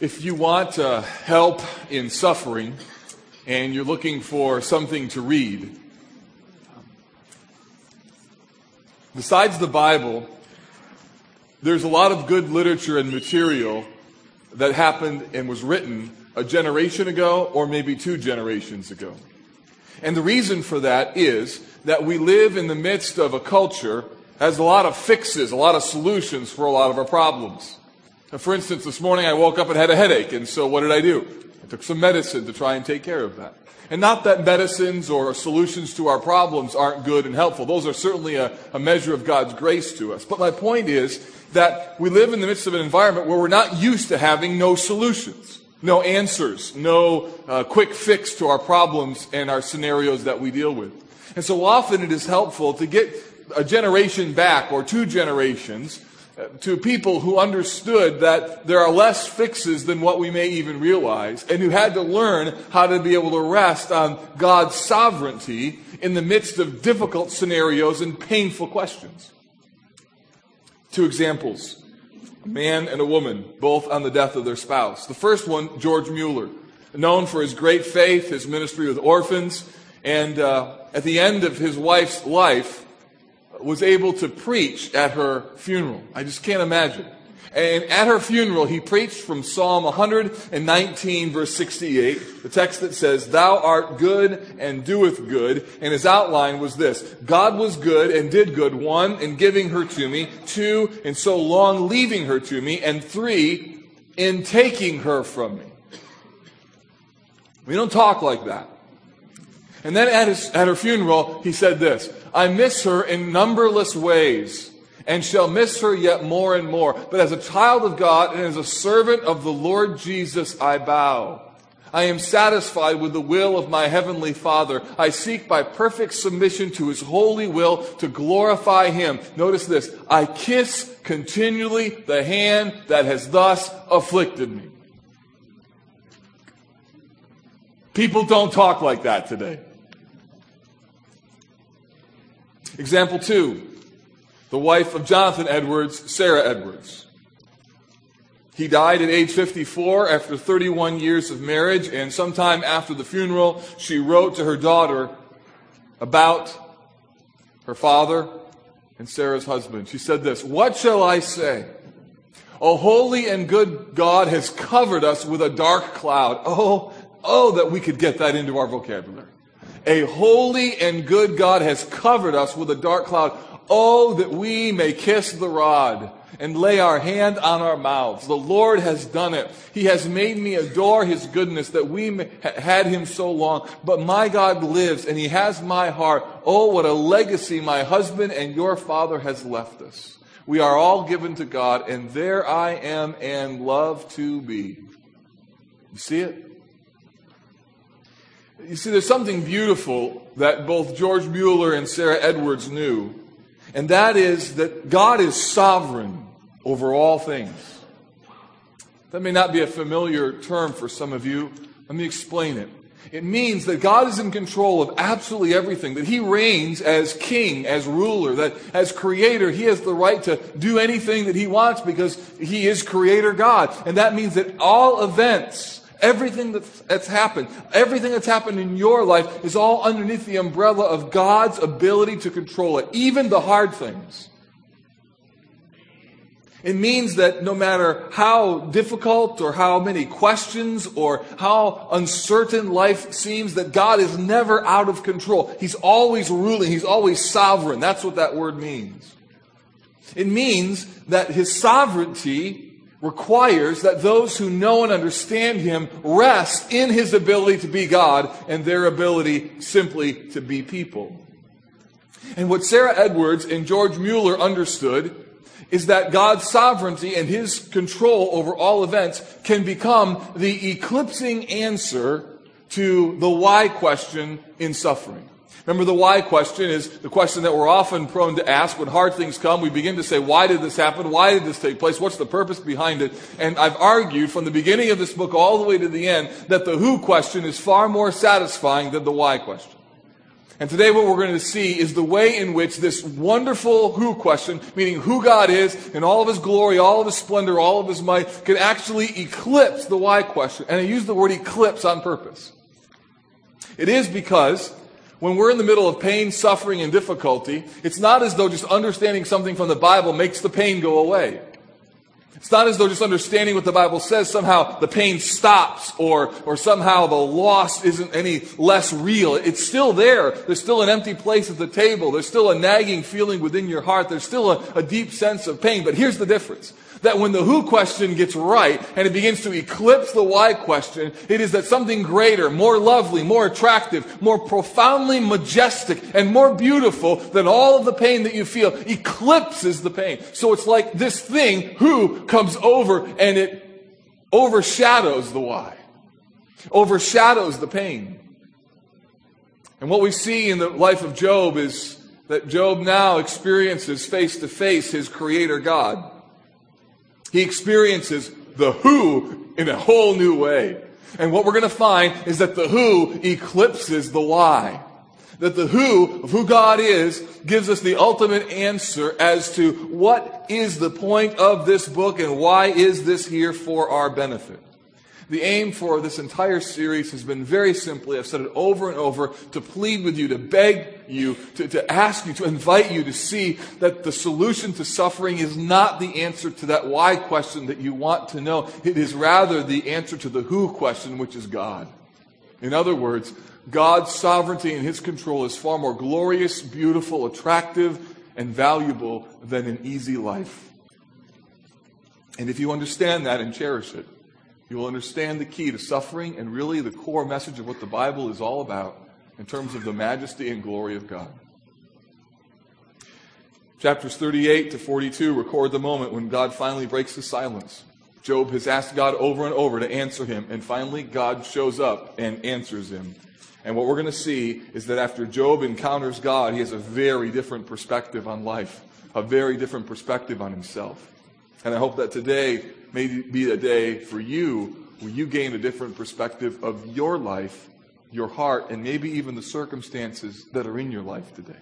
If you want uh, help in suffering and you're looking for something to read, besides the Bible, there's a lot of good literature and material that happened and was written a generation ago or maybe two generations ago. And the reason for that is that we live in the midst of a culture that has a lot of fixes, a lot of solutions for a lot of our problems. For instance, this morning I woke up and had a headache, and so what did I do? I took some medicine to try and take care of that. And not that medicines or solutions to our problems aren't good and helpful. Those are certainly a, a, measure of God's grace to us. But my point is that we live in the midst of an environment where we're not used to having no solutions, no answers, no uh, quick fix to our problems and our scenarios that we deal with. And so often it is helpful to get a generation back or two generations to people who understood that there are less fixes than what we may even realize, and who had to learn how to be able to rest on God's sovereignty in the midst of difficult scenarios and painful questions. Two examples a man and a woman, both on the death of their spouse. The first one, George Mueller, known for his great faith, his ministry with orphans, and uh, at the end of his wife's life, was able to preach at her funeral. I just can't imagine. And at her funeral, he preached from Psalm 119, verse 68, the text that says, Thou art good and doeth good. And his outline was this God was good and did good, one, in giving her to me, two, in so long leaving her to me, and three, in taking her from me. We don't talk like that. And then at, his, at her funeral, he said this I miss her in numberless ways and shall miss her yet more and more. But as a child of God and as a servant of the Lord Jesus, I bow. I am satisfied with the will of my heavenly Father. I seek by perfect submission to his holy will to glorify him. Notice this. I kiss continually the hand that has thus afflicted me. People don't talk like that today. Example two the wife of Jonathan Edwards, Sarah Edwards. He died at age 54 after 31 years of marriage, and sometime after the funeral, she wrote to her daughter about her father and Sarah's husband. She said this What shall I say? A holy and good God has covered us with a dark cloud. Oh, oh, that we could get that into our vocabulary. A holy and good God has covered us with a dark cloud. Oh, that we may kiss the rod and lay our hand on our mouths. The Lord has done it. He has made me adore His goodness that we had Him so long. But my God lives and He has my heart. Oh, what a legacy my husband and your father has left us. We are all given to God and there I am and love to be. You see it? You see, there's something beautiful that both George Mueller and Sarah Edwards knew, and that is that God is sovereign over all things. That may not be a familiar term for some of you. Let me explain it. It means that God is in control of absolutely everything, that He reigns as king, as ruler, that as creator, He has the right to do anything that He wants because He is creator God. And that means that all events, Everything that's happened, everything that's happened in your life is all underneath the umbrella of God's ability to control it, even the hard things. It means that no matter how difficult or how many questions or how uncertain life seems, that God is never out of control. He's always ruling. He's always sovereign. That's what that word means. It means that His sovereignty requires that those who know and understand Him rest in His ability to be God and their ability simply to be people. And what Sarah Edwards and George Mueller understood is that God's sovereignty and His control over all events can become the eclipsing answer to the why question in suffering. Remember, the why question is the question that we're often prone to ask when hard things come. We begin to say, why did this happen? Why did this take place? What's the purpose behind it? And I've argued from the beginning of this book all the way to the end that the who question is far more satisfying than the why question. And today what we're going to see is the way in which this wonderful who question, meaning who God is in all of his glory, all of his splendor, all of his might, can actually eclipse the why question. And I use the word eclipse on purpose. It is because when we're in the middle of pain, suffering, and difficulty, it's not as though just understanding something from the Bible makes the pain go away. It's not as though just understanding what the Bible says somehow the pain stops or, or somehow the loss isn't any less real. It's still there. There's still an empty place at the table. There's still a nagging feeling within your heart. There's still a, a deep sense of pain. But here's the difference that when the who question gets right and it begins to eclipse the why question, it is that something greater, more lovely, more attractive, more profoundly majestic, and more beautiful than all of the pain that you feel eclipses the pain. So it's like this thing, who, comes over and it overshadows the why, overshadows the pain. And what we see in the life of Job is that Job now experiences face to face his creator God. He experiences the who in a whole new way. And what we're going to find is that the who eclipses the why. That the who of who God is gives us the ultimate answer as to what is the point of this book and why is this here for our benefit. The aim for this entire series has been very simply, I've said it over and over, to plead with you, to beg you, to, to ask you, to invite you to see that the solution to suffering is not the answer to that why question that you want to know. It is rather the answer to the who question, which is God. In other words, God's sovereignty and His control is far more glorious, beautiful, attractive, and valuable than an easy life. And if you understand that and cherish it, you will understand the key to suffering and really the core message of what the Bible is all about in terms of the majesty and glory of God. Chapters 38 to 42 record the moment when God finally breaks the silence. Job has asked God over and over to answer him, and finally God shows up and answers him. And what we're going to see is that after Job encounters God, he has a very different perspective on life, a very different perspective on himself. And I hope that today may be a day for you where you gain a different perspective of your life, your heart, and maybe even the circumstances that are in your life today.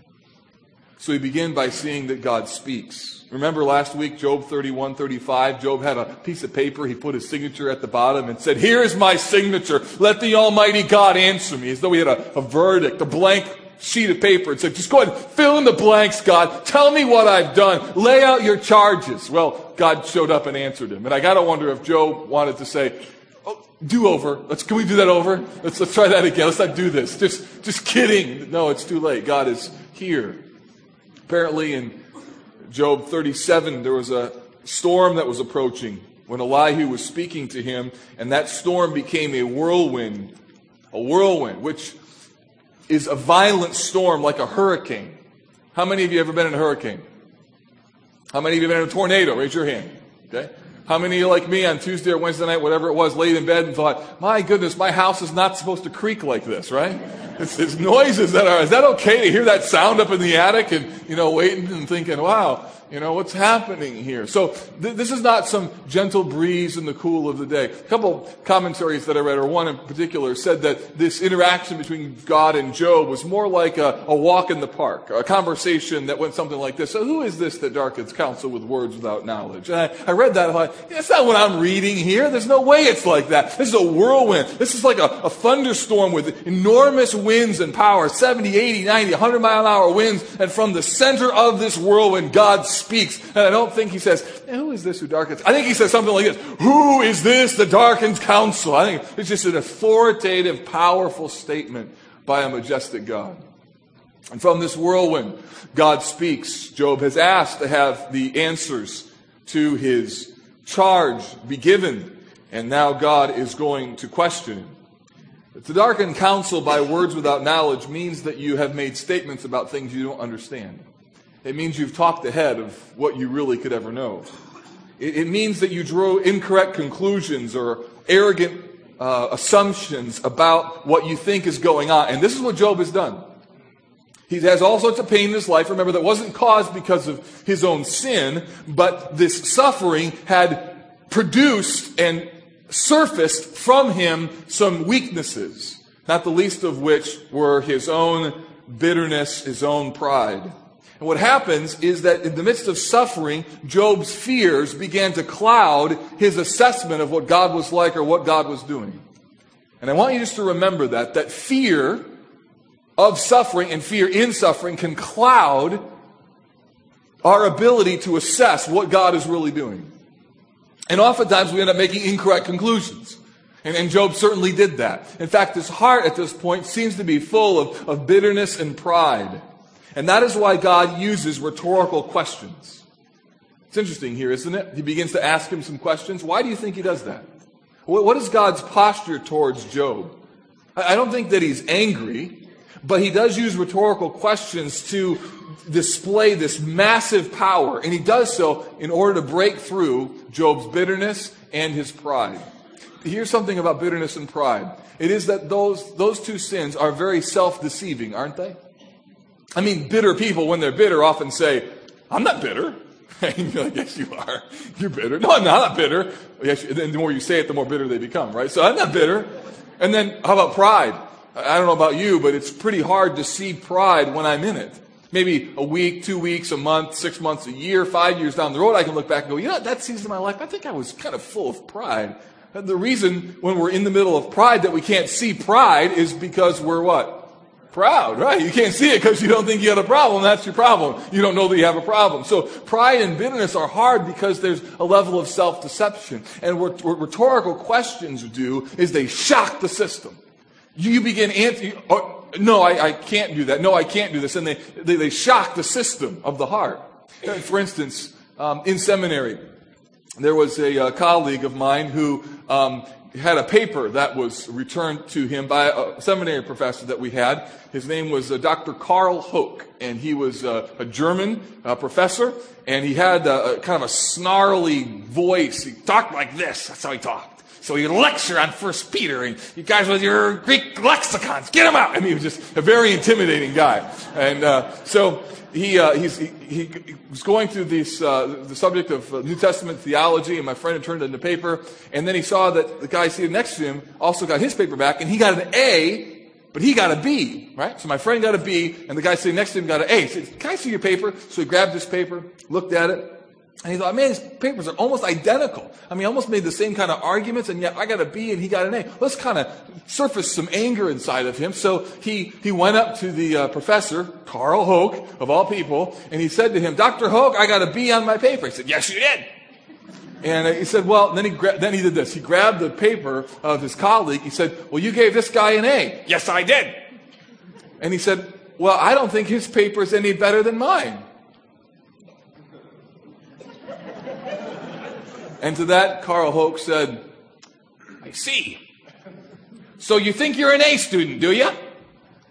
So we begin by seeing that God speaks. Remember last week, Job 31, 35, Job had a piece of paper. He put his signature at the bottom and said, Here is my signature. Let the Almighty God answer me. As though he had a, a verdict, a blank sheet of paper and said, Just go ahead and fill in the blanks, God. Tell me what I've done. Lay out your charges. Well, God showed up and answered him. And I got to wonder if Job wanted to say, oh, do over. Let's, can we do that over? Let's, let's try that again. Let's not do this. Just, just kidding. No, it's too late. God is here. Apparently in Job 37, there was a storm that was approaching when Elihu was speaking to him, and that storm became a whirlwind. A whirlwind, which is a violent storm like a hurricane. How many of you ever been in a hurricane? How many of you have been in a tornado? Raise your hand. Okay. How many of you, like me, on Tuesday or Wednesday night, whatever it was, laid in bed and thought, my goodness, my house is not supposed to creak like this, right? It's, it's noises that are, is that okay to hear that sound up in the attic and, you know, waiting and thinking, wow, you know, what's happening here? So th- this is not some gentle breeze in the cool of the day. A couple commentaries that I read, or one in particular, said that this interaction between God and Job was more like a, a walk in the park, a conversation that went something like this. So who is this that darkens counsel with words without knowledge? And I, I read that, I thought, that's not what I'm reading here. There's no way it's like that. This is a whirlwind. This is like a, a thunderstorm with enormous winds and power, 70, 80, 90, 100 mile an hour winds. And from the center of this whirlwind, God speaks. And I don't think he says, Who is this who darkens? I think he says something like this Who is this that darkens counsel? I think it's just an authoritative, powerful statement by a majestic God. And from this whirlwind, God speaks. Job has asked to have the answers to his charge be given, and now God is going to question him. To darken counsel by words without knowledge means that you have made statements about things you don't understand. It means you've talked ahead of what you really could ever know. It, it means that you drew incorrect conclusions or arrogant uh, assumptions about what you think is going on. And this is what Job has done. He has all sorts of pain in his life. Remember, that wasn't caused because of his own sin, but this suffering had produced and surfaced from him some weaknesses, not the least of which were his own bitterness, his own pride. And what happens is that in the midst of suffering, Job's fears began to cloud his assessment of what God was like or what God was doing. And I want you just to remember that, that fear of suffering and fear in suffering can cloud our ability to assess what God is really doing. And oftentimes we end up making incorrect conclusions. And, and, Job certainly did that. In fact, his heart at this point seems to be full of, of bitterness and pride. And that is why God uses rhetorical questions. It's interesting here, isn't it? He begins to ask him some questions. Why do you think he does that? What, is God's posture towards Job? I, I don't think that he's angry, but he does use rhetorical questions to display this massive power. And he does so in order to break through Job's bitterness and his pride. Here's something about bitterness and pride. It is that those, those two sins are very self-deceiving, aren't they? I mean, bitter people, when they're bitter, often say, I'm not bitter. And you're like, yes, you are. You're bitter. No, I'm not, bitter. Yes, and the more you say it, the more bitter they become, right? So I'm not bitter. And then how about pride? I don't know about you, but it's pretty hard to see pride when I'm in it. Maybe a week, two weeks, a month, six months, a year, five years down the road, I can look back and go, you know, that season of my life, I think I was kind of full of pride. And the reason when we're in the middle of pride that we can't see pride is because we're what? Proud, right? You can't see it because you don't think you have a problem. That's your problem. You don't know that you have a problem. So pride and bitterness are hard because there's a level of self-deception. And what, what rhetorical questions do is they shock the system. You begin answering, oh, no, I, I, can't do that. No, I can't do this. And they, they, they shock the system of the heart. For instance, um, in seminary, there was a colleague of mine who um, had a paper that was returned to him by a seminary professor that we had. His name was uh, Dr. Carl Hoch, and he was uh, a German uh, professor, and he had a, a kind of a snarly voice. He talked like this. That's how he talked. So he lecture on First Peter, and you guys with your Greek lexicons, get him out. I mean, he was just a very intimidating guy. And uh, so he, uh, he, he, was going through this, uh, the subject of uh, New Testament theology, and my friend had turned it into paper. And then he saw that the guy seated next to him also got his paper back, and he got an A, but he got a B, right? So my friend got a B, and the guy sitting next to him got an A. He said, Can I see your paper? So he grabbed his paper, looked at it, and he thought, man, these papers are almost identical. I mean, almost made the same kind of arguments, and yet I got a B and he got an A. Let's kind of surface some anger inside of him. So he, he went up to the uh, professor, Carl Hoch, of all people, and he said to him, Dr. Hoch, I got a B on my paper. He said, yes, you did. And he said, well, then he, gra- then he did this. He grabbed the paper of his colleague. He said, well, you gave this guy an A. Yes, I did. And he said, well, I don't think his paper is any better than mine. And to that, Carl Hoch said, I see. So you think you're an A student, do you?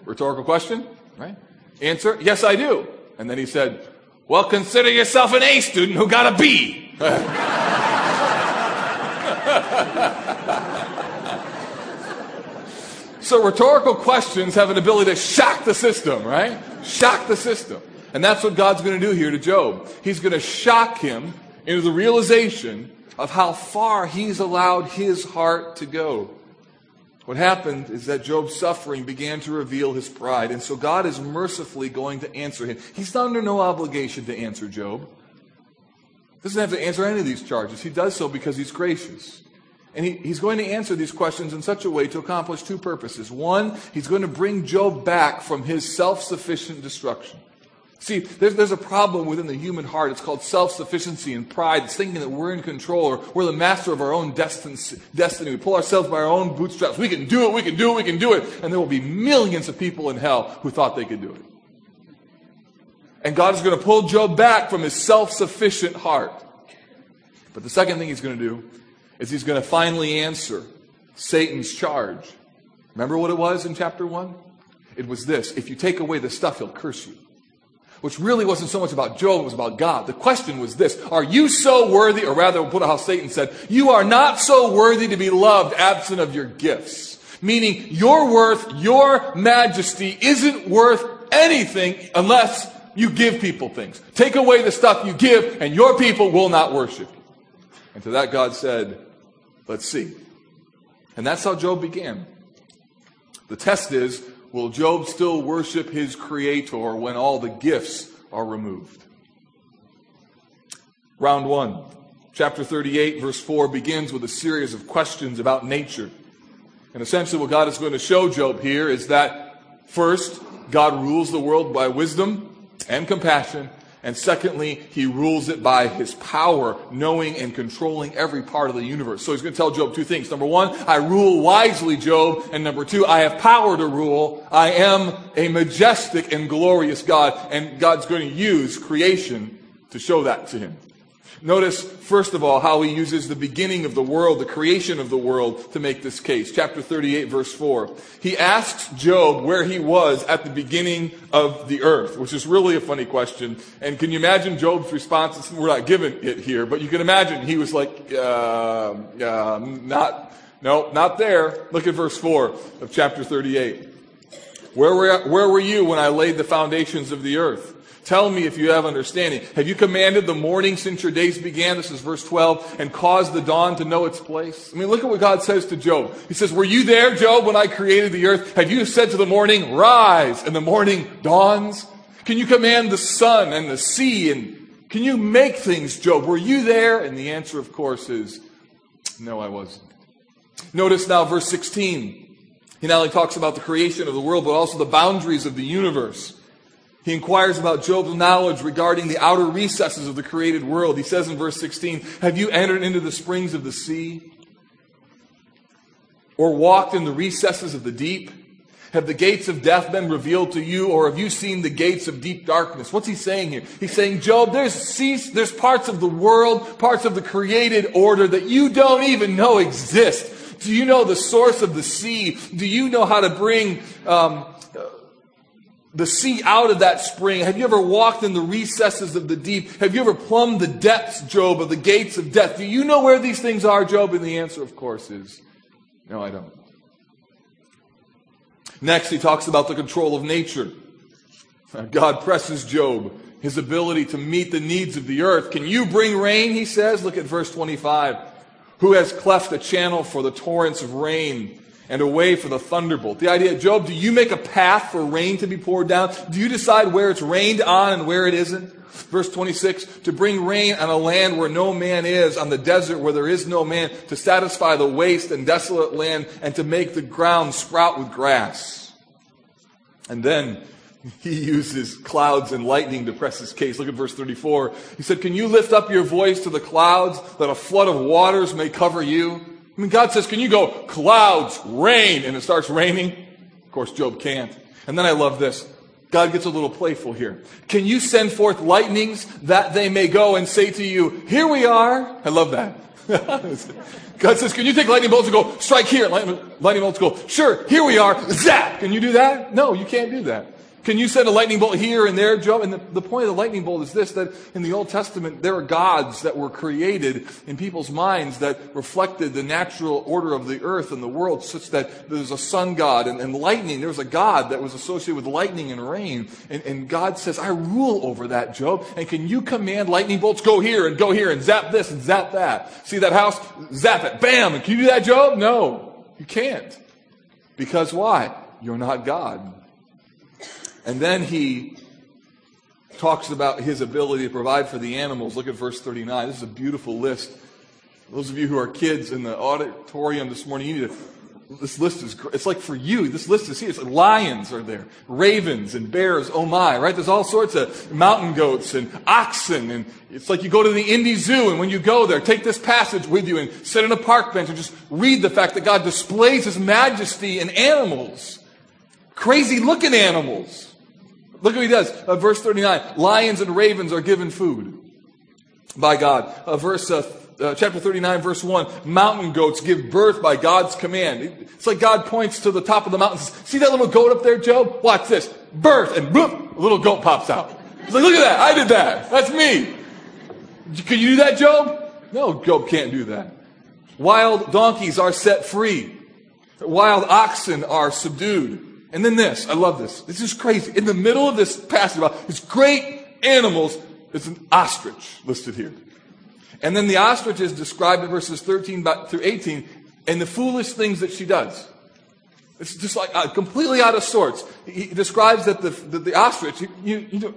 Rhetorical question, right? Answer, yes, I do. And then he said, well, consider yourself an A student who got a B. so rhetorical questions have an ability to shock the system, right? Shock the system. And that's what God's going to do here to Job. He's going to shock him into the realization of how far he's allowed his heart to go. What happened is that Job's suffering began to reveal his pride, and so God is mercifully going to answer him. He's under no obligation to answer Job. Doesn't have to answer any of these charges. He does so because he's gracious. And he, he's going to answer these questions in such a way to accomplish two purposes. One, he's going to bring Job back from his self sufficient destruction. See, there's, there's a problem within the human heart. It's called self sufficiency and pride. It's thinking that we're in control or we're the master of our own destiny. We pull ourselves by our own bootstraps. We can do it, we can do it, we can do it. And there will be millions of people in hell who thought they could do it. And God is going to pull Job back from his self sufficient heart. But the second thing he's going to do is he's going to finally answer Satan's charge. Remember what it was in chapter 1? It was this if you take away the stuff, he'll curse you which really wasn't so much about Job, it was about God. The question was this Are you so worthy, or rather, we'll put it how Satan said, you are not so worthy to be loved absent of your gifts. Meaning, your worth, your majesty isn't worth anything unless you give people things. Take away the stuff you give, and your people will not worship you. And to that, God said, Let's see. And that's how Job began. The test is will Job still worship his creator when all the gifts are removed? Round one. Chapter 38, verse 4 begins with a series of questions about nature. And essentially, what God is going to show Job here is that first, God rules the world by wisdom and compassion. And secondly, he rules it by his power, knowing and controlling every part of the universe. So he's going to tell Job two things. Number one, I rule wisely, Job. And number two, I have power to rule. I am a majestic and glorious God. And God's going to use creation to show that to him. Notice, first of all, how he uses the beginning of the world, the creation of the world, to make this case. Chapter 38, verse 4. He asks Job where he was at the beginning of the earth, which is really a funny question. And can you imagine Job's response? We're not given it here, but you can imagine he was like, uh, uh, not, no, not there. Look at verse 4 of chapter 38. Where were, where were you when I laid the foundations of the earth? Tell me if you have understanding. Have you commanded the morning since your days began? This is verse 12. And caused the dawn to know its place. I mean, look at what God says to Job. He says, Were you there, Job, when I created the earth? Have you said to the morning, Rise, and the morning dawns? Can you command the sun and the sea? And can you make things, Job? Were you there? And the answer, of course, is no, I wasn't. Notice now verse 16. He not only talks about the creation of the world, but also the boundaries of the universe. He inquires about Job's knowledge regarding the outer recesses of the created world. He says in verse 16, Have you entered into the springs of the sea? Or walked in the recesses of the deep? Have the gates of death been revealed to you, or have you seen the gates of deep darkness? What's he saying here? He's saying, Job, there's, there's parts of the world, parts of the created order that you don't even know exist. Do you know the source of the sea? Do you know how to bring um, the sea out of that spring? Have you ever walked in the recesses of the deep? Have you ever plumbed the depths, Job, of the gates of death? Do you know where these things are, Job? And the answer, of course, is no, I don't. Next, he talks about the control of nature. God presses Job, his ability to meet the needs of the earth. Can you bring rain? He says. Look at verse 25. Who has cleft a channel for the torrents of rain? And a way for the thunderbolt. The idea, Job, do you make a path for rain to be poured down? Do you decide where it's rained on and where it isn't? Verse 26, to bring rain on a land where no man is, on the desert where there is no man, to satisfy the waste and desolate land, and to make the ground sprout with grass. And then he uses clouds and lightning to press his case. Look at verse 34. He said, Can you lift up your voice to the clouds that a flood of waters may cover you? I mean, God says, can you go clouds, rain, and it starts raining? Of course, Job can't. And then I love this. God gets a little playful here. Can you send forth lightnings that they may go and say to you, here we are? I love that. God says, can you take lightning bolts and go, strike here? Lightning, lightning bolts go, sure, here we are. Zap! Can you do that? No, you can't do that. Can you send a lightning bolt here and there, Job? And the, the point of the lightning bolt is this, that in the Old Testament, there are gods that were created in people's minds that reflected the natural order of the earth and the world, such that there's a sun god and, and lightning. There was a god that was associated with lightning and rain. And, and God says, I rule over that, Job. And can you command lightning bolts, go here and go here and zap this and zap that? See that house? Zap it. Bam! And can you do that, Job? No, you can't. Because why? You're not God. And then he talks about his ability to provide for the animals. Look at verse 39. This is a beautiful list. Those of you who are kids in the auditorium this morning, you need to. This list is it's like for you. This list is here. It's like lions are there, ravens and bears. Oh my! Right? There's all sorts of mountain goats and oxen, and it's like you go to the Indy Zoo, and when you go there, take this passage with you and sit on a park bench and just read the fact that God displays His majesty in animals, crazy looking animals. Look what he does. Uh, verse 39. Lions and ravens are given food by God. Uh, verse, uh, uh chapter 39, verse 1. Mountain goats give birth by God's command. It's like God points to the top of the mountain says, See that little goat up there, Job? Watch this. Birth. And boom, a little goat pops out. He's like, look at that. I did that. That's me. Can you do that, Job? No, Job can't do that. Wild donkeys are set free. Wild oxen are subdued. And then this, I love this. This is crazy. In the middle of this passage about these great animals, there's an ostrich listed here. And then the ostrich is described in verses 13 through 18 and the foolish things that she does. It's just like uh, completely out of sorts. He describes that the, the, the ostrich, you, you, you know,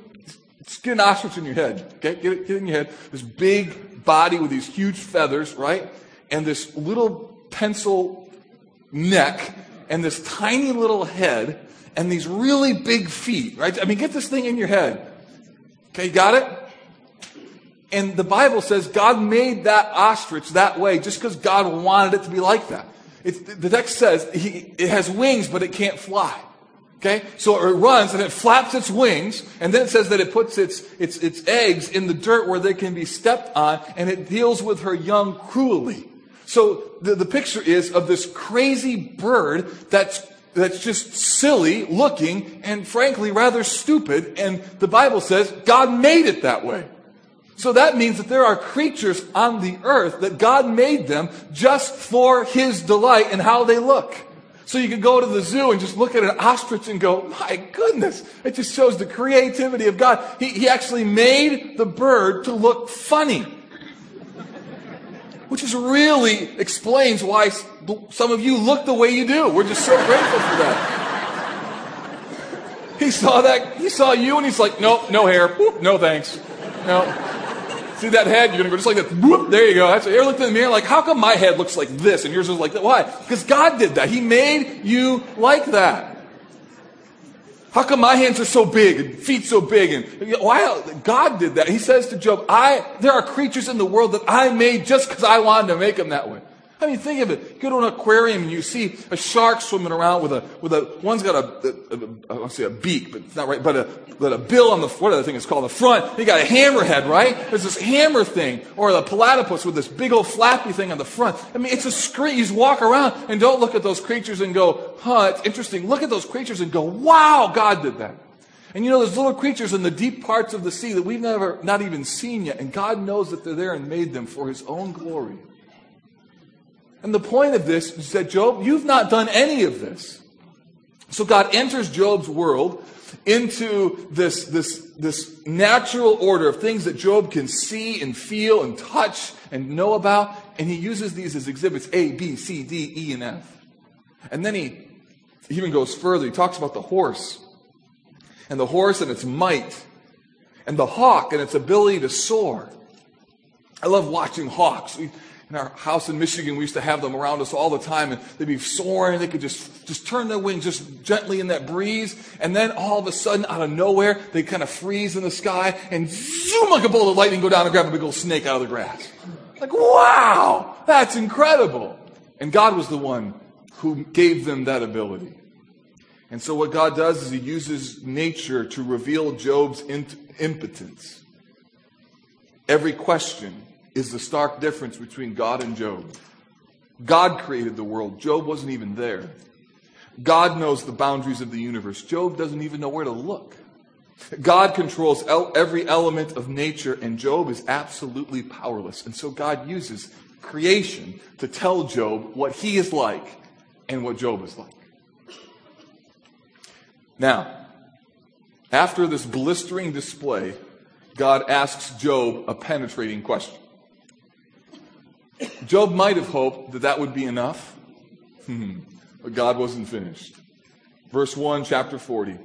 get an ostrich in your head, okay? Get it, get it in your head. This big body with these huge feathers, right? And this little pencil neck and this tiny little head and these really big feet, right? I mean, get this thing in your head. Okay, you got it? And the Bible says God made that ostrich that way just because God wanted it to be like that. The text says he, it has wings, but it can't fly. Okay? So it runs and it flaps its wings, and then it says that it puts its, its, its eggs in the dirt where they can be stepped on, and it deals with her young cruelly. So the, the picture is of this crazy bird that's that's just silly looking and frankly rather stupid. And the Bible says God made it that way. So that means that there are creatures on the earth that God made them just for His delight and how they look. So you can go to the zoo and just look at an ostrich and go, my goodness, it just shows the creativity of God. He, he actually made the bird to look funny. Which is really explains why some of you look the way you do. We're just so grateful for that. He saw that, he saw you and he's like, nope, no hair. no thanks. No. See that head? You're to go just like that. There you go. That's, ever looked in the mirror like, how come my head looks like this and yours is like that? Why? Because God did that. He made you like that. How come my hands are so big and feet so big? And why? God did that. He says to Job, I, there are creatures in the world that I made just because I wanted to make them that way. I mean, think of it. You go to an aquarium and you see a shark swimming around with a, with a, one's got a, a, a I want to say a beak, but it's not right, but a, but a bill on the, what other thing is called, the front. You got a hammerhead, right? There's this hammer thing, or the platypus with this big old flappy thing on the front. I mean, it's a screen. You just walk around and don't look at those creatures and go, huh, it's interesting. Look at those creatures and go, wow, God did that. And you know, there's little creatures in the deep parts of the sea that we've never, not even seen yet, and God knows that they're there and made them for His own glory. And the point of this is that Job, you've not done any of this. So God enters Job's world into this, this, this natural order of things that Job can see and feel and touch and know about. And he uses these as exhibits A, B, C, D, E, and F. And then he even goes further. He talks about the horse and the horse and its might and the hawk and its ability to soar. I love watching hawks. In our house in Michigan, we used to have them around us all the time, and they'd be soaring. They could just, just turn their wings just gently in that breeze, and then all of a sudden, out of nowhere, they kind of freeze in the sky, and zoom like a bolt of lightning, go down and grab a big old snake out of the grass. Like, wow, that's incredible. And God was the one who gave them that ability. And so what God does is he uses nature to reveal Job's impotence. Every question, is the stark difference between God and Job. God created the world. Job wasn't even there. God knows the boundaries of the universe. Job doesn't even know where to look. God controls every element of nature, and Job is absolutely powerless. And so God uses creation to tell Job what he is like and what Job is like. Now, after this blistering display, God asks Job a penetrating question. Job might have hoped that that would be enough, hmm. but God wasn't finished. Verse 1, chapter 40.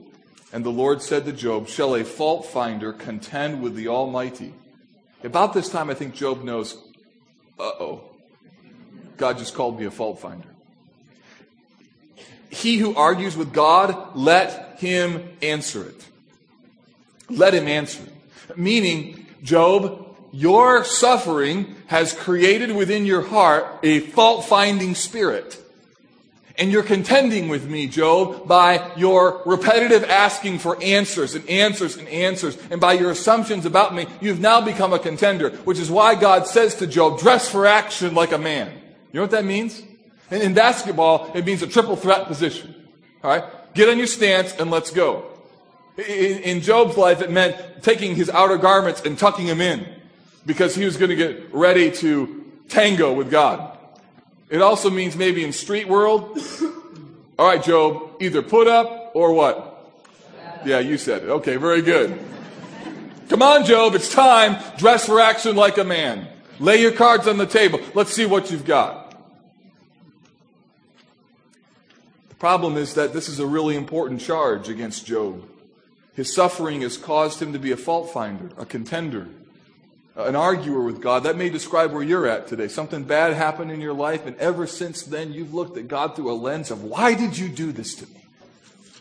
And the Lord said to Job, Shall a fault finder contend with the Almighty? About this time, I think Job knows, uh oh, God just called me a fault finder. He who argues with God, let him answer it. Let him answer it. Meaning, Job, your suffering has created within your heart a fault finding spirit. And you're contending with me, Job, by your repetitive asking for answers and answers and answers. And by your assumptions about me, you've now become a contender, which is why God says to Job, dress for action like a man. You know what that means? And in basketball, it means a triple threat position. All right? Get on your stance and let's go. In, in Job's life, it meant taking his outer garments and tucking them in because he was going to get ready to tango with God. It also means maybe in street world, all right, Job, either put up or what? Yeah, you said it. Okay, very good. Come on, Job, it's time. Dress for action like a man. Lay your cards on the table. Let's see what you've got. The problem is that this is a really important charge against Job. His suffering has caused him to be a fault finder, a contender, an arguer with God. That may describe where you're at today. Something bad happened in your life, and ever since then, you've looked at God through a lens of, why did you do this to me?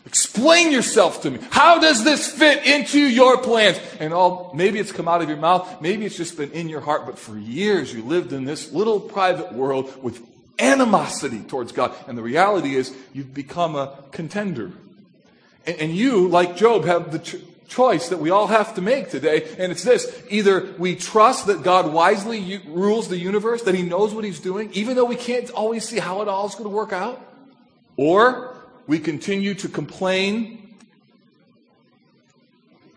Explain yourself to me. How does this fit into your plans? And all, maybe it's come out of your mouth. Maybe it's just been in your heart. But for years, you lived in this little private world with animosity towards God. And the reality is, you've become a contender. And, you, like Job, have the choice that we all have to make today. And it's this either we trust that God wisely u- rules the universe, that He knows what He's doing, even though we can't always see how it all is going to work out, or we continue to complain,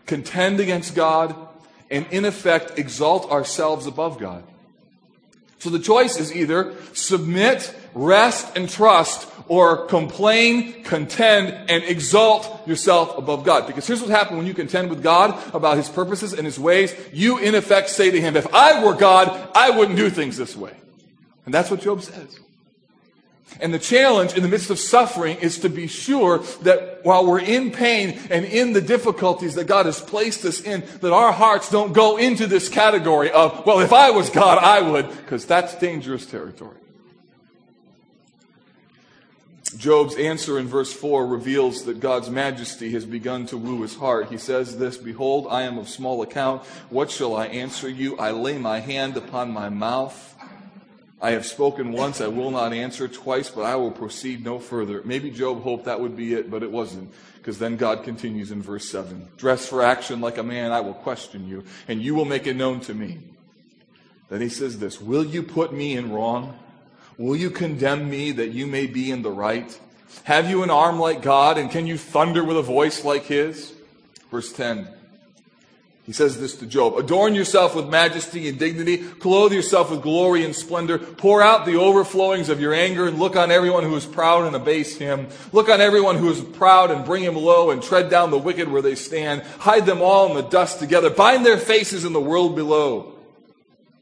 contend against God, and in effect exalt ourselves above God. So the choice is either submit, rest, and trust, or complain, contend, and exalt yourself above God. Because here's what happens when you contend with God about His purposes and His ways. You, in effect, say to Him, if I were God, I wouldn't do things this way. And that's what Job says. And the challenge in the midst of suffering is to be sure that while we're in pain and in the difficulties that God has placed us in, that our hearts don't go into this category of, well, if I was God, I would, because that's dangerous territory. Job's answer in verse 4 reveals that God's majesty has begun to woo his heart. He says this, Behold, I am of small account. What shall I answer you? I lay my hand upon my mouth. I have spoken once, I will not answer twice, but I will proceed no further. Maybe Job hoped that would be it, but it wasn't. Because then God continues in verse 7 Dress for action like a man, I will question you, and you will make it known to me. Then he says this Will you put me in wrong? Will you condemn me that you may be in the right? Have you an arm like God, and can you thunder with a voice like his? Verse 10 he says this to Job Adorn yourself with majesty and dignity, clothe yourself with glory and splendor, pour out the overflowings of your anger, and look on everyone who is proud and abase him. Look on everyone who is proud and bring him low, and tread down the wicked where they stand. Hide them all in the dust together, bind their faces in the world below.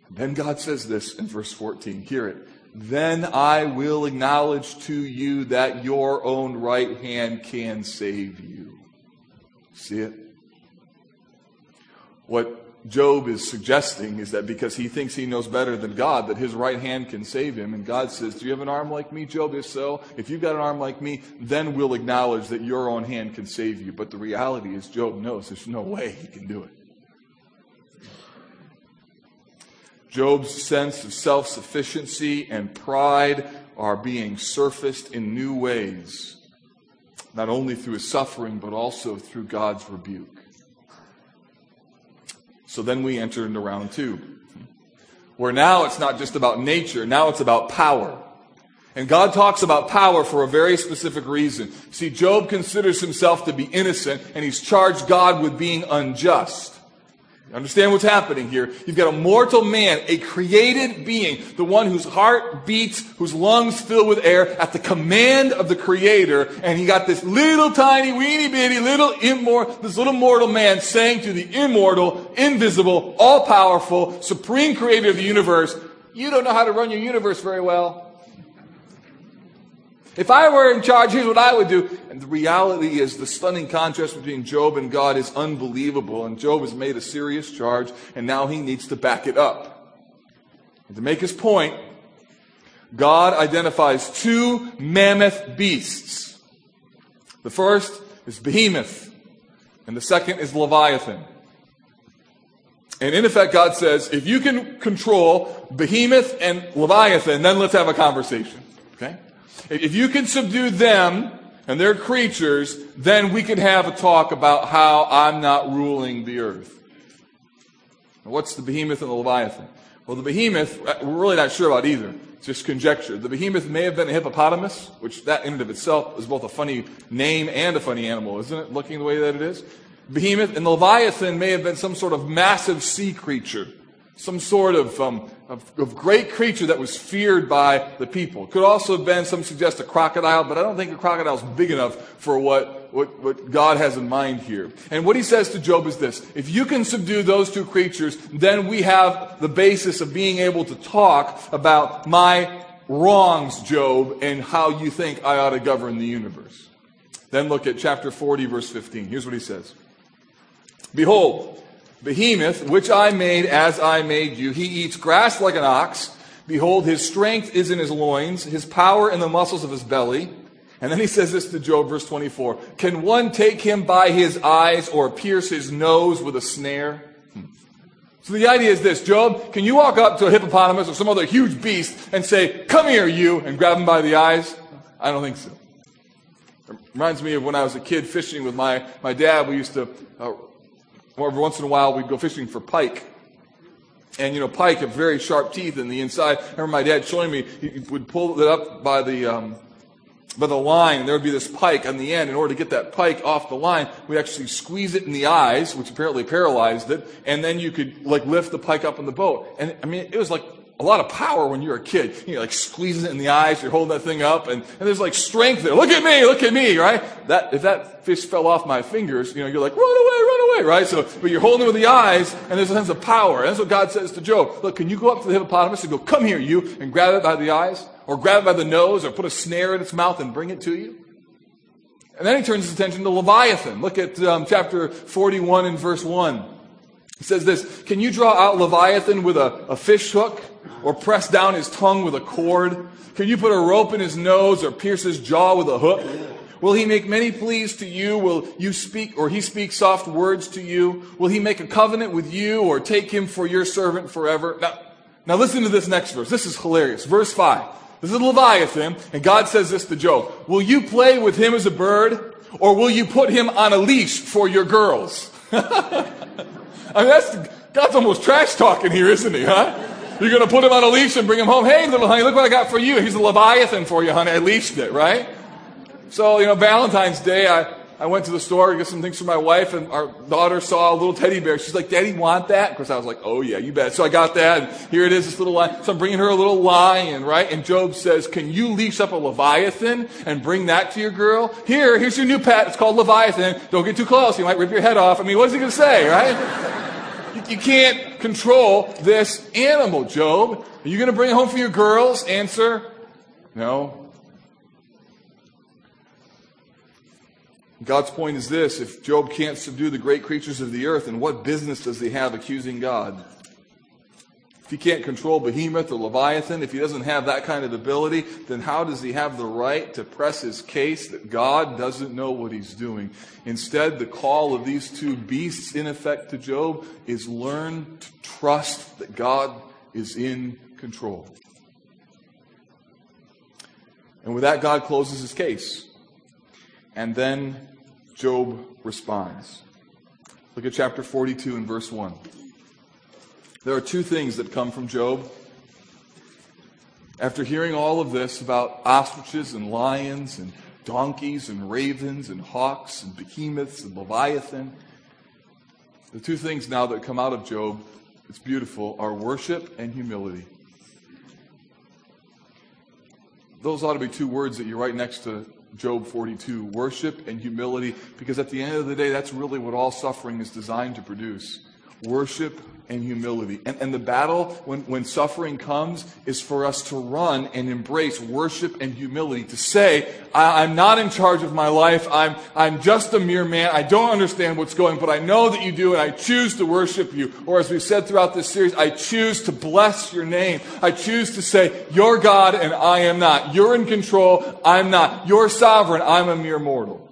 Then God says this in verse 14. Hear it. Then I will acknowledge to you that your own right hand can save you. See it? What Job is suggesting is that because he thinks he knows better than God, that his right hand can save him. And God says, Do you have an arm like me, Job? If so, if you've got an arm like me, then we'll acknowledge that your own hand can save you. But the reality is, Job knows there's no way he can do it. Job's sense of self sufficiency and pride are being surfaced in new ways, not only through his suffering, but also through God's rebuke. So then we enter into round two, where now it's not just about nature, now it's about power. And God talks about power for a very specific reason. See, Job considers himself to be innocent, and he's charged God with being unjust. Understand what's happening here? You've got a mortal man, a created being, the one whose heart beats, whose lungs fill with air at the command of the creator. And he got this little tiny, weeny bitty, little immortal, this little mortal man saying to the immortal, invisible, all powerful, supreme creator of the universe, you don't know how to run your universe very well. If I were in charge, here's what I would do. And the reality is the stunning contrast between Job and God is unbelievable. And Job has made a serious charge, and now he needs to back it up. And to make his point, God identifies two mammoth beasts. The first is Behemoth, and the second is Leviathan. And in effect, God says, if you can control Behemoth and Leviathan, then let's have a conversation. Okay? If you can subdue them and their creatures, then we can have a talk about how I'm not ruling the earth. What's the behemoth and the leviathan? Well, the behemoth, uh, we're really not sure about either. It's just conjecture. The behemoth may have been a hippopotamus, which that in and of itself is both a funny name and a funny animal, isn't it? Looking the way that it is. Behemoth and the leviathan may have been some sort of massive sea creature some sort of, um, of, of, great creature that was feared by the people. Could also have been, some suggest a crocodile, but I don't think a crocodile is big enough for what, what, what God has in mind here. And what he says to Job is this if you can subdue those two creatures, then we have the basis of being able to talk about my wrongs Job and how you think I ought to govern the universe. Then look at chapter 40, verse 15. Here's what he says Behold, Behemoth, which I made as I made you, he eats grass like an ox. Behold, his strength is in his loins, his power in the muscles of his belly. And then he says this to Job, verse 24 Can one take him by his eyes or pierce his nose with a snare? Hmm. So the idea is this Job, can you walk up to a hippopotamus or some other huge beast and say, Come here, you, and grab him by the eyes? I don't think so. It reminds me of when I was a kid fishing with my, my dad. We used to, uh, every once in a while, we'd go fishing for pike. And, you know, pike have very sharp teeth in the inside. I remember my dad showing me, he would pull it up by the, um, by the line, and there would be this pike on the end. In order to get that pike off the line, we actually squeeze it in the eyes, which apparently paralyzed it, and then you could like lift the pike up in the boat. And I mean, it was like a lot of power when you're a kid. You're like squeezing it in the eyes, you're holding that thing up, and, and there's like strength there. Look at me, look at me, right? That if that fish fell off my fingers, you know, you're like, run away, run right? So, but you're holding it with the eyes, and there's a sense of power. That's what God says to Job. Look, can you go up to the hippopotamus and go, come here, you, and grab it by the eyes? or grab it by the nose or put a snare in its mouth and bring it to you. And then he turns his attention to Leviathan. Look at um, chapter 41 and verse 1. He says this Can you draw out Leviathan with a, a fish hook or press down his tongue with a cord? Can you put a rope in his nose or pierce his jaw with a hook? Will he make many pleas to you? Will you speak, or he speak soft words to you? Will he make a covenant with you or take him for your servant forever? Now, now listen to this next verse. This is hilarious. Verse 5. This is Leviathan, and God says this to Job Will you play with him as a bird, or will you put him on a leash for your girls? I mean, that's, God's almost trash talking here, isn't he, huh? You're going to put him on a leash and bring him home. Hey, little honey, look what I got for you. He's a Leviathan for you, honey. I leashed it, right? So, you know, Valentine's Day, I, I went to the store to get some things for my wife, and our daughter saw a little teddy bear. She's like, Daddy, want that? Of course, I was like, Oh, yeah, you bet. So I got that, and here it is, this little lion. So I'm bringing her a little lion, right? And Job says, Can you leash up a Leviathan and bring that to your girl? Here, here's your new pet. It's called Leviathan. Don't get too close. You might rip your head off. I mean, what's he going to say, right? you can't control this animal, Job. Are you going to bring it home for your girls? Answer, no. God's point is this if Job can't subdue the great creatures of the earth, then what business does he have accusing God? If he can't control Behemoth or Leviathan, if he doesn't have that kind of ability, then how does he have the right to press his case that God doesn't know what he's doing? Instead, the call of these two beasts, in effect, to Job is learn to trust that God is in control. And with that, God closes his case. And then Job responds. Look at chapter 42 and verse 1. There are two things that come from Job. After hearing all of this about ostriches and lions and donkeys and ravens and hawks and behemoths and leviathan, the two things now that come out of Job, it's beautiful, are worship and humility. Those ought to be two words that you write next to Job 42 worship and humility, because at the end of the day, that's really what all suffering is designed to produce. Worship and humility. And, and the battle, when, when suffering comes, is for us to run and embrace worship and humility. To say, I, am not in charge of my life. I'm, I'm just a mere man. I don't understand what's going, but I know that you do, and I choose to worship you. Or as we've said throughout this series, I choose to bless your name. I choose to say, you're God and I am not. You're in control. I'm not. You're sovereign. I'm a mere mortal.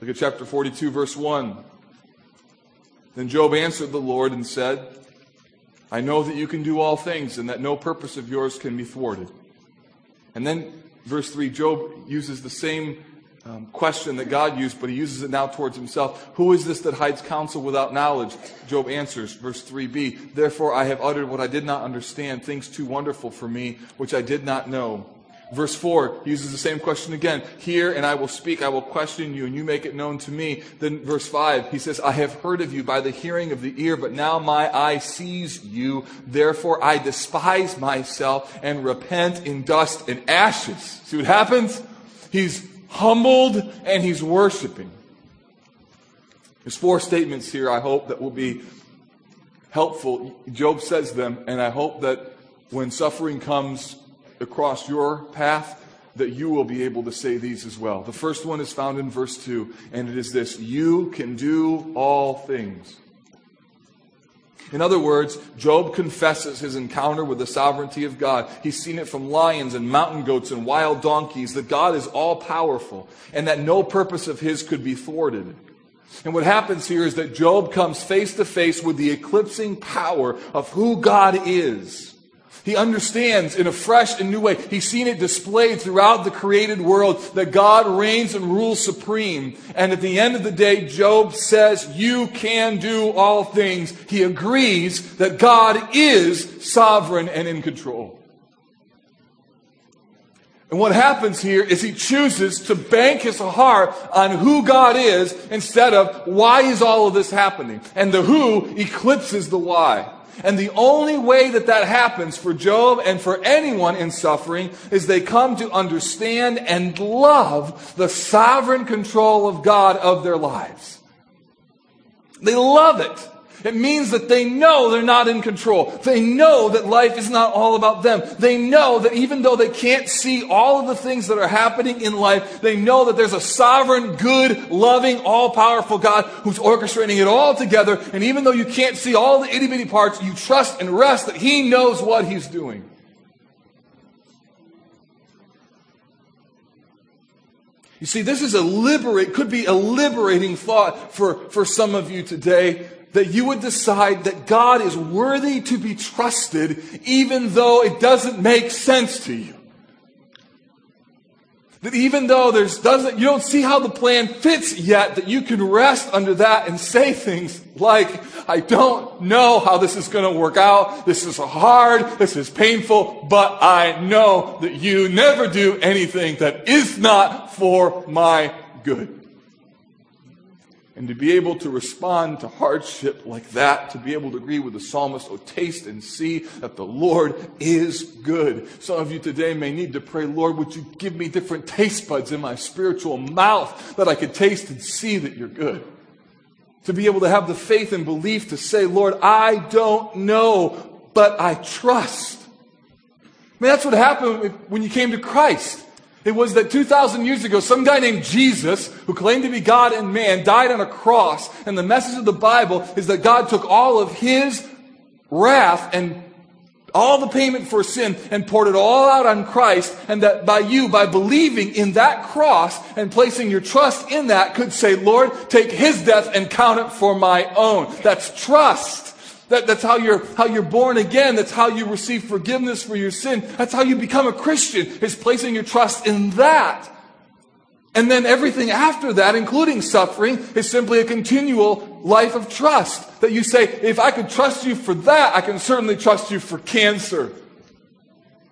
Look at chapter 42, verse 1. Then Job answered the Lord and said, I know that you can do all things and that no purpose of yours can be thwarted. And then, verse 3, Job uses the same um, question that God used, but he uses it now towards himself. Who is this that hides counsel without knowledge? Job answers, verse 3b, Therefore I have uttered what I did not understand, things too wonderful for me, which I did not know. Verse 4 uses the same question again. Hear and I will speak, I will question you, and you make it known to me. Then verse 5, he says, I have heard of you by the hearing of the ear, but now my eye sees you. Therefore I despise myself and repent in dust and ashes. See what happens? He's humbled and he's worshiping. There's four statements here, I hope, that will be helpful. Job says them, and I hope that when suffering comes across your path, that you will be able to say these as well. The first one is found in verse 2, and it is this You can do all things. In other words, Job confesses his encounter with the sovereignty of God. He's seen it from lions and mountain goats and wild donkeys, that God is all powerful and that no purpose of his could be thwarted. And what happens here is that Job comes face to face with the eclipsing power of who God is. He understands in a fresh and new way. He's seen it displayed throughout the created world that God reigns and rules supreme. And at the end of the day, Job says, You can do all things. He agrees that God is sovereign and in control. And what happens here is he chooses to bank his heart on who God is instead of why is all of this happening? And the who eclipses the why. And the only way that that happens for Job and for anyone in suffering is they come to understand and love the sovereign control of God of their lives. They love it. It means that they know they're not in control. They know that life is not all about them. They know that even though they can't see all of the things that are happening in life, they know that there's a sovereign, good, loving, all powerful God who's orchestrating it all together. And even though you can't see all the itty bitty parts, you trust and rest that He knows what He's doing. You see, this is a liberate, could be a liberating thought for, for some of you today that you would decide that God is worthy to be trusted even though it doesn't make sense to you. That even though there's doesn't, you don't see how the plan fits yet, that you can rest under that and say things like, I don't know how this is going to work out. This is hard. This is painful, but I know that you never do anything that is not for my good. And to be able to respond to hardship like that, to be able to agree with the psalmist, oh, taste and see that the Lord is good. Some of you today may need to pray, Lord, would you give me different taste buds in my spiritual mouth that I could taste and see that you're good? To be able to have the faith and belief to say, Lord, I don't know, but I trust. I mean, that's what happened when you came to Christ. It was that 2,000 years ago, some guy named Jesus, who claimed to be God and man, died on a cross. And the message of the Bible is that God took all of his wrath and all the payment for sin and poured it all out on Christ. And that by you, by believing in that cross and placing your trust in that, could say, Lord, take his death and count it for my own. That's trust. That, that's how you're, how you're born again. That's how you receive forgiveness for your sin. That's how you become a Christian, is placing your trust in that. And then everything after that, including suffering, is simply a continual life of trust. That you say, if I could trust you for that, I can certainly trust you for cancer.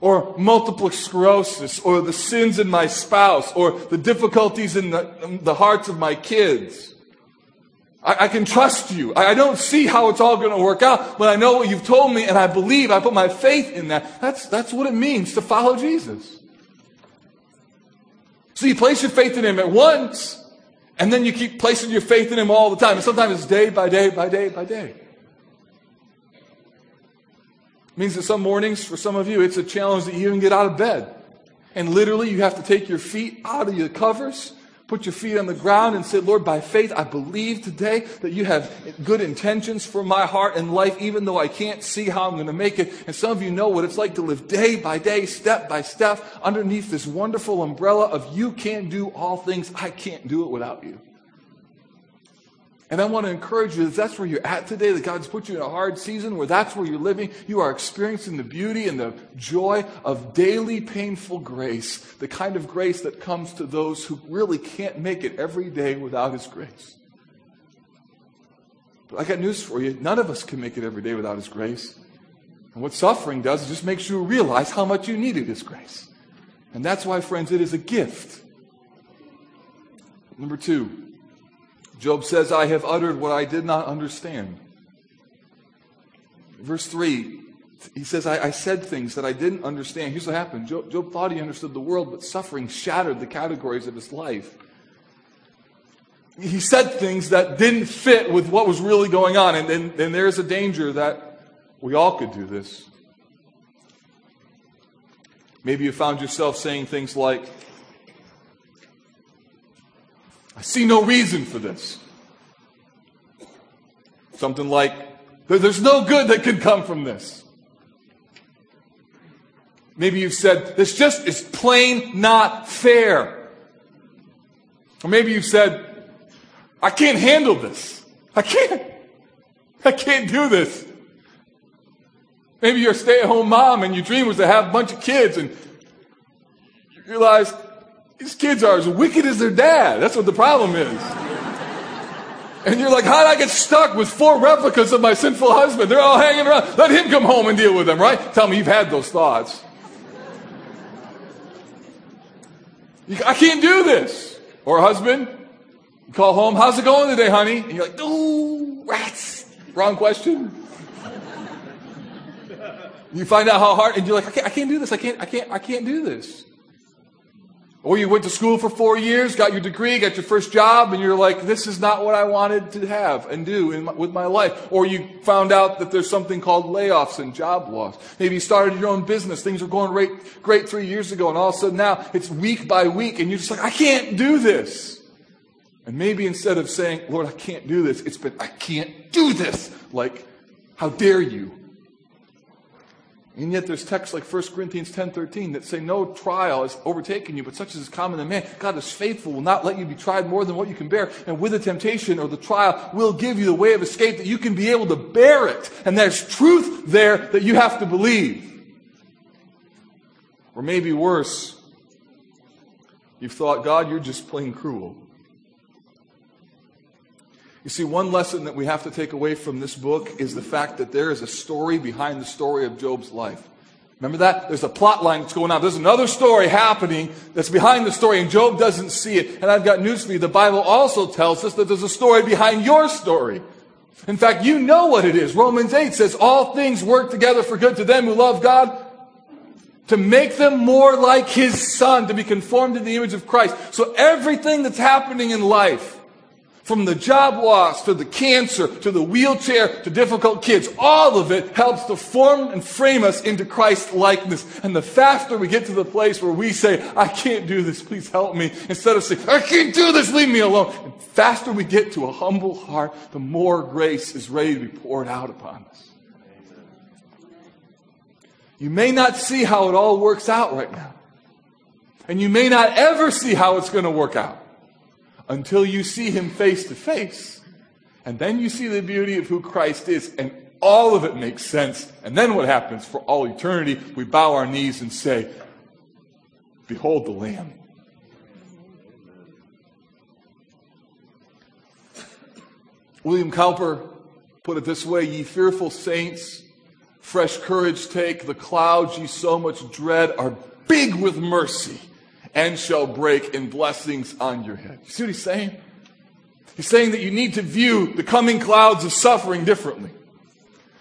Or multiple sclerosis, or the sins in my spouse, or the difficulties in the, in the hearts of my kids. I, I can trust you. I, I don't see how it's all going to work out, but I know what you've told me and I believe. I put my faith in that. That's, that's what it means to follow Jesus. So you place your faith in Him at once, and then you keep placing your faith in Him all the time. And sometimes it's day by day by day by day. It means that some mornings, for some of you, it's a challenge that you even get out of bed. And literally, you have to take your feet out of your covers Put your feet on the ground and say, Lord, by faith, I believe today that you have good intentions for my heart and life, even though I can't see how I'm going to make it. And some of you know what it's like to live day by day, step by step, underneath this wonderful umbrella of you can do all things. I can't do it without you. And I want to encourage you that that's where you're at today, that God's put you in a hard season, where that's where you're living. You are experiencing the beauty and the joy of daily painful grace, the kind of grace that comes to those who really can't make it every day without His grace. But I got news for you none of us can make it every day without His grace. And what suffering does is just makes you realize how much you needed His grace. And that's why, friends, it is a gift. Number two, Job says, I have uttered what I did not understand. Verse 3, he says, I, I said things that I didn't understand. Here's what happened Job, Job thought he understood the world, but suffering shattered the categories of his life. He said things that didn't fit with what was really going on. And, and, and there's a danger that we all could do this. Maybe you found yourself saying things like, I see no reason for this. Something like, there's no good that can come from this. Maybe you've said, this just is plain not fair. Or maybe you've said, I can't handle this. I can't. I can't do this. Maybe you're a stay at home mom and your dream was to have a bunch of kids and you realize these kids are as wicked as their dad. That's what the problem is. And you're like, how did I get stuck with four replicas of my sinful husband? They're all hanging around. Let him come home and deal with them, right? Tell me you've had those thoughts. I can't do this. Or husband, call home, how's it going today, honey? And you're like, ooh, rats. Wrong question. You find out how hard, and you're like, I can't, I can't do this. I can't, I can't, I can't do this. Or you went to school for four years, got your degree, got your first job, and you're like, this is not what I wanted to have and do my, with my life. Or you found out that there's something called layoffs and job loss. Maybe you started your own business. Things were going great, great three years ago, and all of a sudden now it's week by week, and you're just like, I can't do this. And maybe instead of saying, Lord, I can't do this, it's been, I can't do this. Like, how dare you? And yet there's texts like 1 Corinthians 10:13 that say no trial has overtaken you, but such as is common to man. God is faithful, will not let you be tried more than what you can bear, and with the temptation or the trial will give you the way of escape that you can be able to bear it. And there's truth there that you have to believe. Or maybe worse, you've thought, God, you're just plain cruel. You see, one lesson that we have to take away from this book is the fact that there is a story behind the story of Job's life. Remember that? There's a plot line that's going on. There's another story happening that's behind the story, and Job doesn't see it. And I've got news for you. The Bible also tells us that there's a story behind your story. In fact, you know what it is. Romans 8 says, All things work together for good to them who love God, to make them more like His Son, to be conformed to the image of Christ. So everything that's happening in life, from the job loss to the cancer to the wheelchair to difficult kids, all of it helps to form and frame us into Christ likeness. And the faster we get to the place where we say, I can't do this, please help me, instead of saying, I can't do this, leave me alone. And faster we get to a humble heart, the more grace is ready to be poured out upon us. You may not see how it all works out right now. And you may not ever see how it's going to work out until you see him face to face. And then you see the beauty of who Christ is, and all of it makes sense. And then what happens for all eternity? We bow our knees and say, Behold the Lamb. William Cowper put it this way Ye fearful saints, fresh courage take, the clouds ye so much dread are big with mercy and shall break in blessings on your head. You see what he's saying? He's saying that you need to view the coming clouds of suffering differently.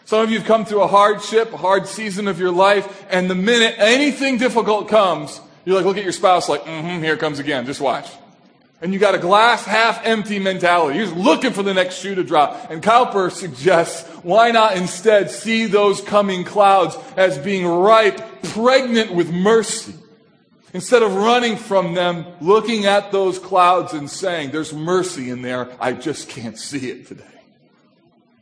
Some of you have come through a hardship, a hard season of your life, and the minute anything difficult comes, you're like, look at your spouse like, mm-hmm, here comes again, just watch. And you got a glass half empty mentality. You're looking for the next shoe to drop. And Cowper suggests, why not instead see those coming clouds as being ripe, pregnant with mercy? Instead of running from them, looking at those clouds and saying, There's mercy in there, I just can't see it today.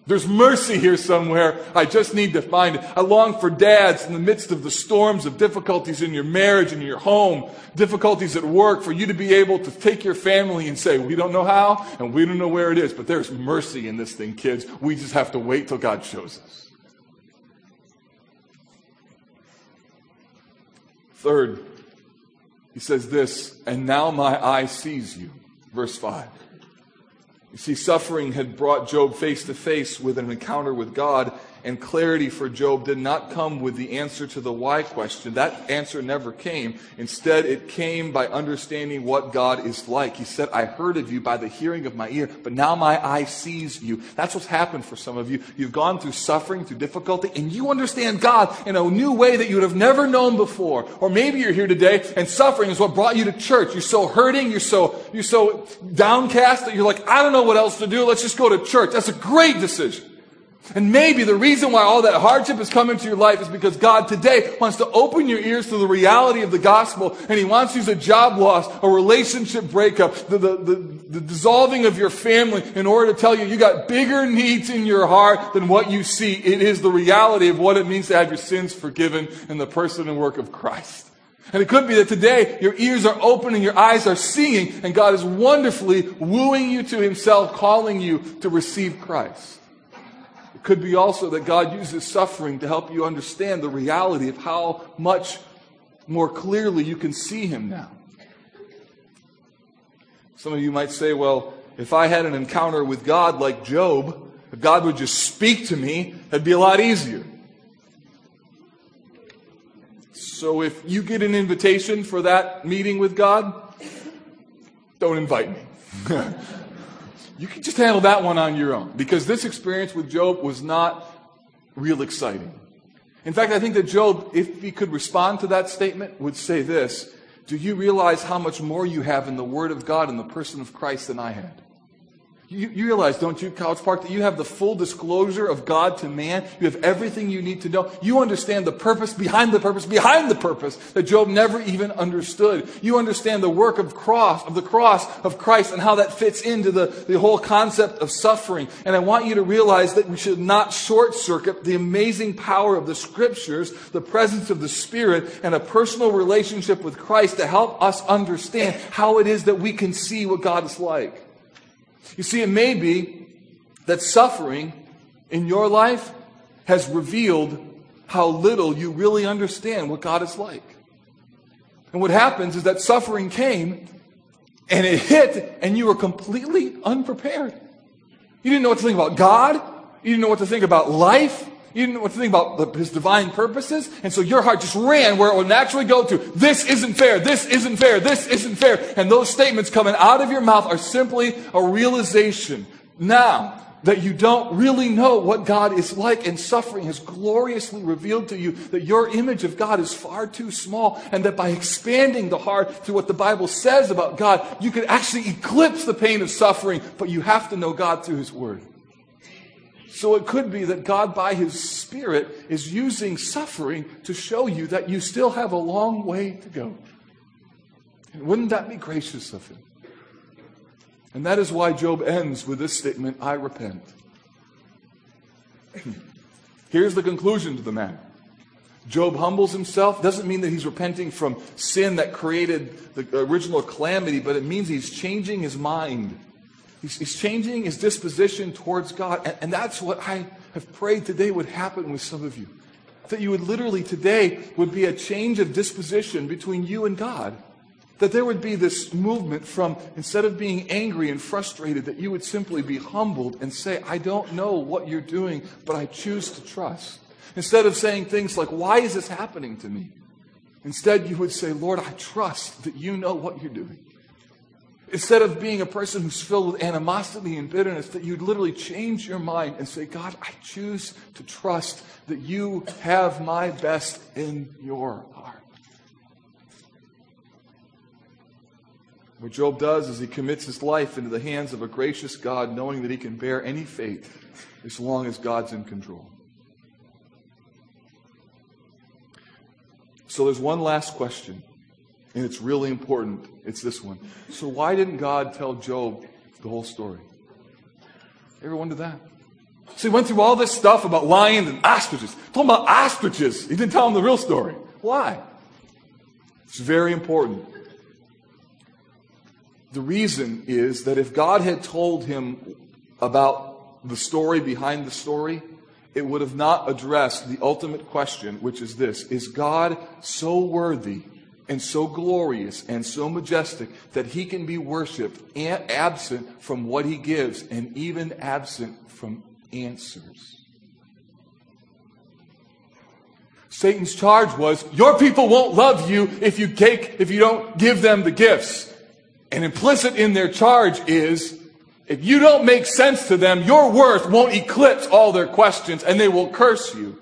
There's mercy here somewhere. I just need to find it. I long for dads in the midst of the storms of difficulties in your marriage and your home, difficulties at work, for you to be able to take your family and say, We don't know how and we don't know where it is, but there's mercy in this thing, kids. We just have to wait till God shows us. Third, he says this, and now my eye sees you. Verse 5. You see, suffering had brought Job face to face with an encounter with God, and clarity for Job did not come with the answer to the why question. That answer never came. Instead, it came by understanding what God is like. He said, I heard of you by the hearing of my ear, but now my eye sees you. That's what's happened for some of you. You've gone through suffering, through difficulty, and you understand God in a new way that you would have never known before. Or maybe you're here today and suffering is what brought you to church. You're so hurting, you're so, you're so downcast that you're like, I don't know what else to do. Let's just go to church. That's a great decision. And maybe the reason why all that hardship has come into your life is because God today wants to open your ears to the reality of the gospel and He wants to use a job loss, a relationship breakup, the, the, the, the, dissolving of your family in order to tell you you got bigger needs in your heart than what you see. It is the reality of what it means to have your sins forgiven in the person and work of Christ. And it could be that today your ears are open and your eyes are seeing and God is wonderfully wooing you to Himself, calling you to receive Christ. Could be also that God uses suffering to help you understand the reality of how much more clearly you can see Him now. Some of you might say, well, if I had an encounter with God like Job, if God would just speak to me, that'd be a lot easier. So if you get an invitation for that meeting with God, don't invite me. You can just handle that one on your own because this experience with Job was not real exciting. In fact, I think that Job, if he could respond to that statement, would say this Do you realize how much more you have in the Word of God and the person of Christ than I had? You, you, realize, don't you, College Park, that you have the full disclosure of God to man? You have everything you need to know. You understand the purpose behind the purpose behind the purpose that Job never even understood. You understand the work of cross, of the cross of Christ and how that fits into the, the whole concept of suffering. And I want you to realize that we should not short circuit the amazing power of the scriptures, the presence of the Spirit, and a personal relationship with Christ to help us understand how it is that we can see what God is like. You see, it may be that suffering in your life has revealed how little you really understand what God is like. And what happens is that suffering came and it hit and you were completely unprepared. You didn't know what to think about God. You didn't know what to think about life. You didn't know what to think about the, his divine purposes. And so your heart just ran where it would naturally go to. This isn't fair. This isn't fair. This isn't fair. And those statements coming out of your mouth are simply a realization now that you don't really know what God is like and suffering has gloriously revealed to you that your image of God is far too small and that by expanding the heart to what the Bible says about God, you could actually eclipse the pain of suffering, but you have to know God through His Word. So it could be that God, by His Spirit, is using suffering to show you that you still have a long way to go. And wouldn't that be gracious of Him? And that is why Job ends with this statement I repent. Here's the conclusion to the matter. Job humbles himself. Doesn't mean that he's repenting from sin that created the original calamity, but it means he's changing his mind. He's, he's changing his disposition towards God. And, and that's what I have prayed today would happen with some of you. That you would literally today would be a change of disposition between you and God. That there would be this movement from instead of being angry and frustrated, that you would simply be humbled and say, I don't know what you're doing, but I choose to trust. Instead of saying things like, Why is this happening to me? Instead, you would say, Lord, I trust that you know what you're doing. Instead of being a person who's filled with animosity and bitterness, that you'd literally change your mind and say, God, I choose to trust that you have my best in your heart. What Job does is he commits his life into the hands of a gracious God, knowing that he can bear any fate as long as God's in control. So there's one last question. And it's really important. It's this one. So, why didn't God tell Job the whole story? Ever wonder that? So, he went through all this stuff about lions and ostriches. Talking about ostriches. He didn't tell him the real story. Why? It's very important. The reason is that if God had told him about the story behind the story, it would have not addressed the ultimate question, which is this Is God so worthy and so glorious and so majestic that he can be worshiped absent from what he gives and even absent from answers. Satan's charge was, your people won't love you if you take, if you don't give them the gifts. And implicit in their charge is, if you don't make sense to them, your worth won't eclipse all their questions and they will curse you.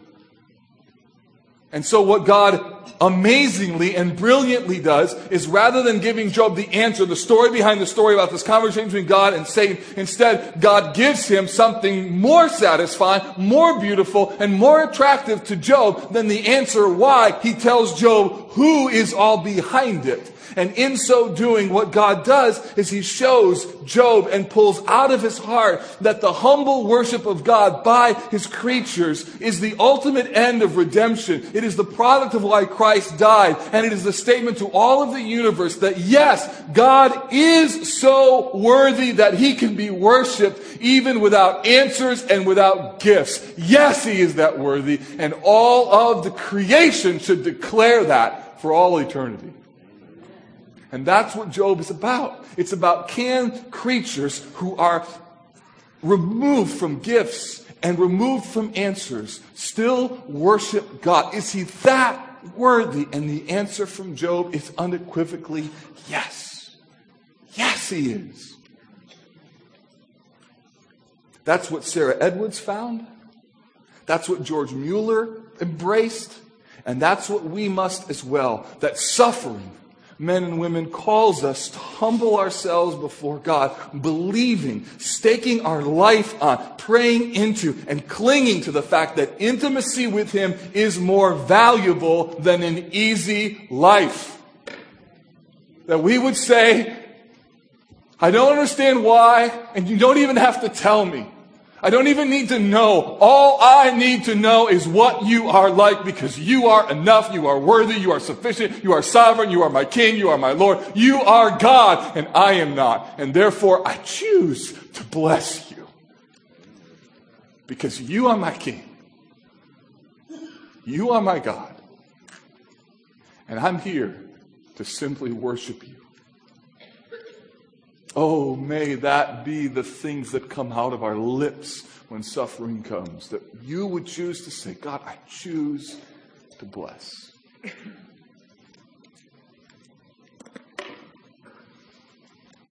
And so what God amazingly and brilliantly does is rather than giving Job the answer, the story behind the story about this conversation between God and Satan, instead, God gives him something more satisfying, more beautiful, and more attractive to Job than the answer why. He tells Job who is all behind it. And in so doing, what God does is he shows Job and pulls out of his heart that the humble worship of God by his creatures is the ultimate end of redemption. It is the product of why Christ died. And it is the statement to all of the universe that yes, God is so worthy that he can be worshiped even without answers and without gifts. Yes, he is that worthy. And all of the creation should declare that for all eternity. And that's what Job is about. It's about can creatures who are removed from gifts and removed from answers still worship God? Is he that worthy? And the answer from Job is unequivocally yes. Yes, he is. That's what Sarah Edwards found. That's what George Mueller embraced. And that's what we must as well. That suffering men and women, calls us to humble ourselves before God, believing, staking our life on, praying into, and clinging to the fact that intimacy with Him is more valuable than an easy life. That we would say, I don't understand why, and you don't even have to tell me. I don't even need to know. All I need to know is what you are like because you are enough. You are worthy. You are sufficient. You are sovereign. You are my king. You are my Lord. You are God and I am not. And therefore I choose to bless you because you are my king. You are my God. And I'm here to simply worship you. Oh, may that be the things that come out of our lips when suffering comes. That you would choose to say, God, I choose to bless.